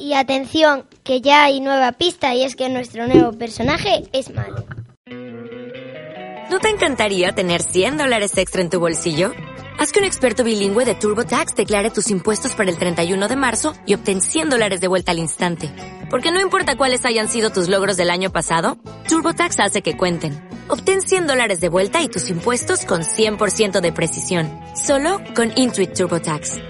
Y atención, que ya hay nueva pista y es que nuestro nuevo personaje es malo. ¿No te encantaría tener 100 dólares extra en tu bolsillo? Haz que un experto bilingüe de TurboTax declare tus impuestos para el 31 de marzo y obtén 100 dólares de vuelta al instante. Porque no importa cuáles hayan sido tus logros del año pasado, TurboTax hace que cuenten. Obtén 100 dólares de vuelta y tus impuestos con 100% de precisión. Solo con Intuit TurboTax.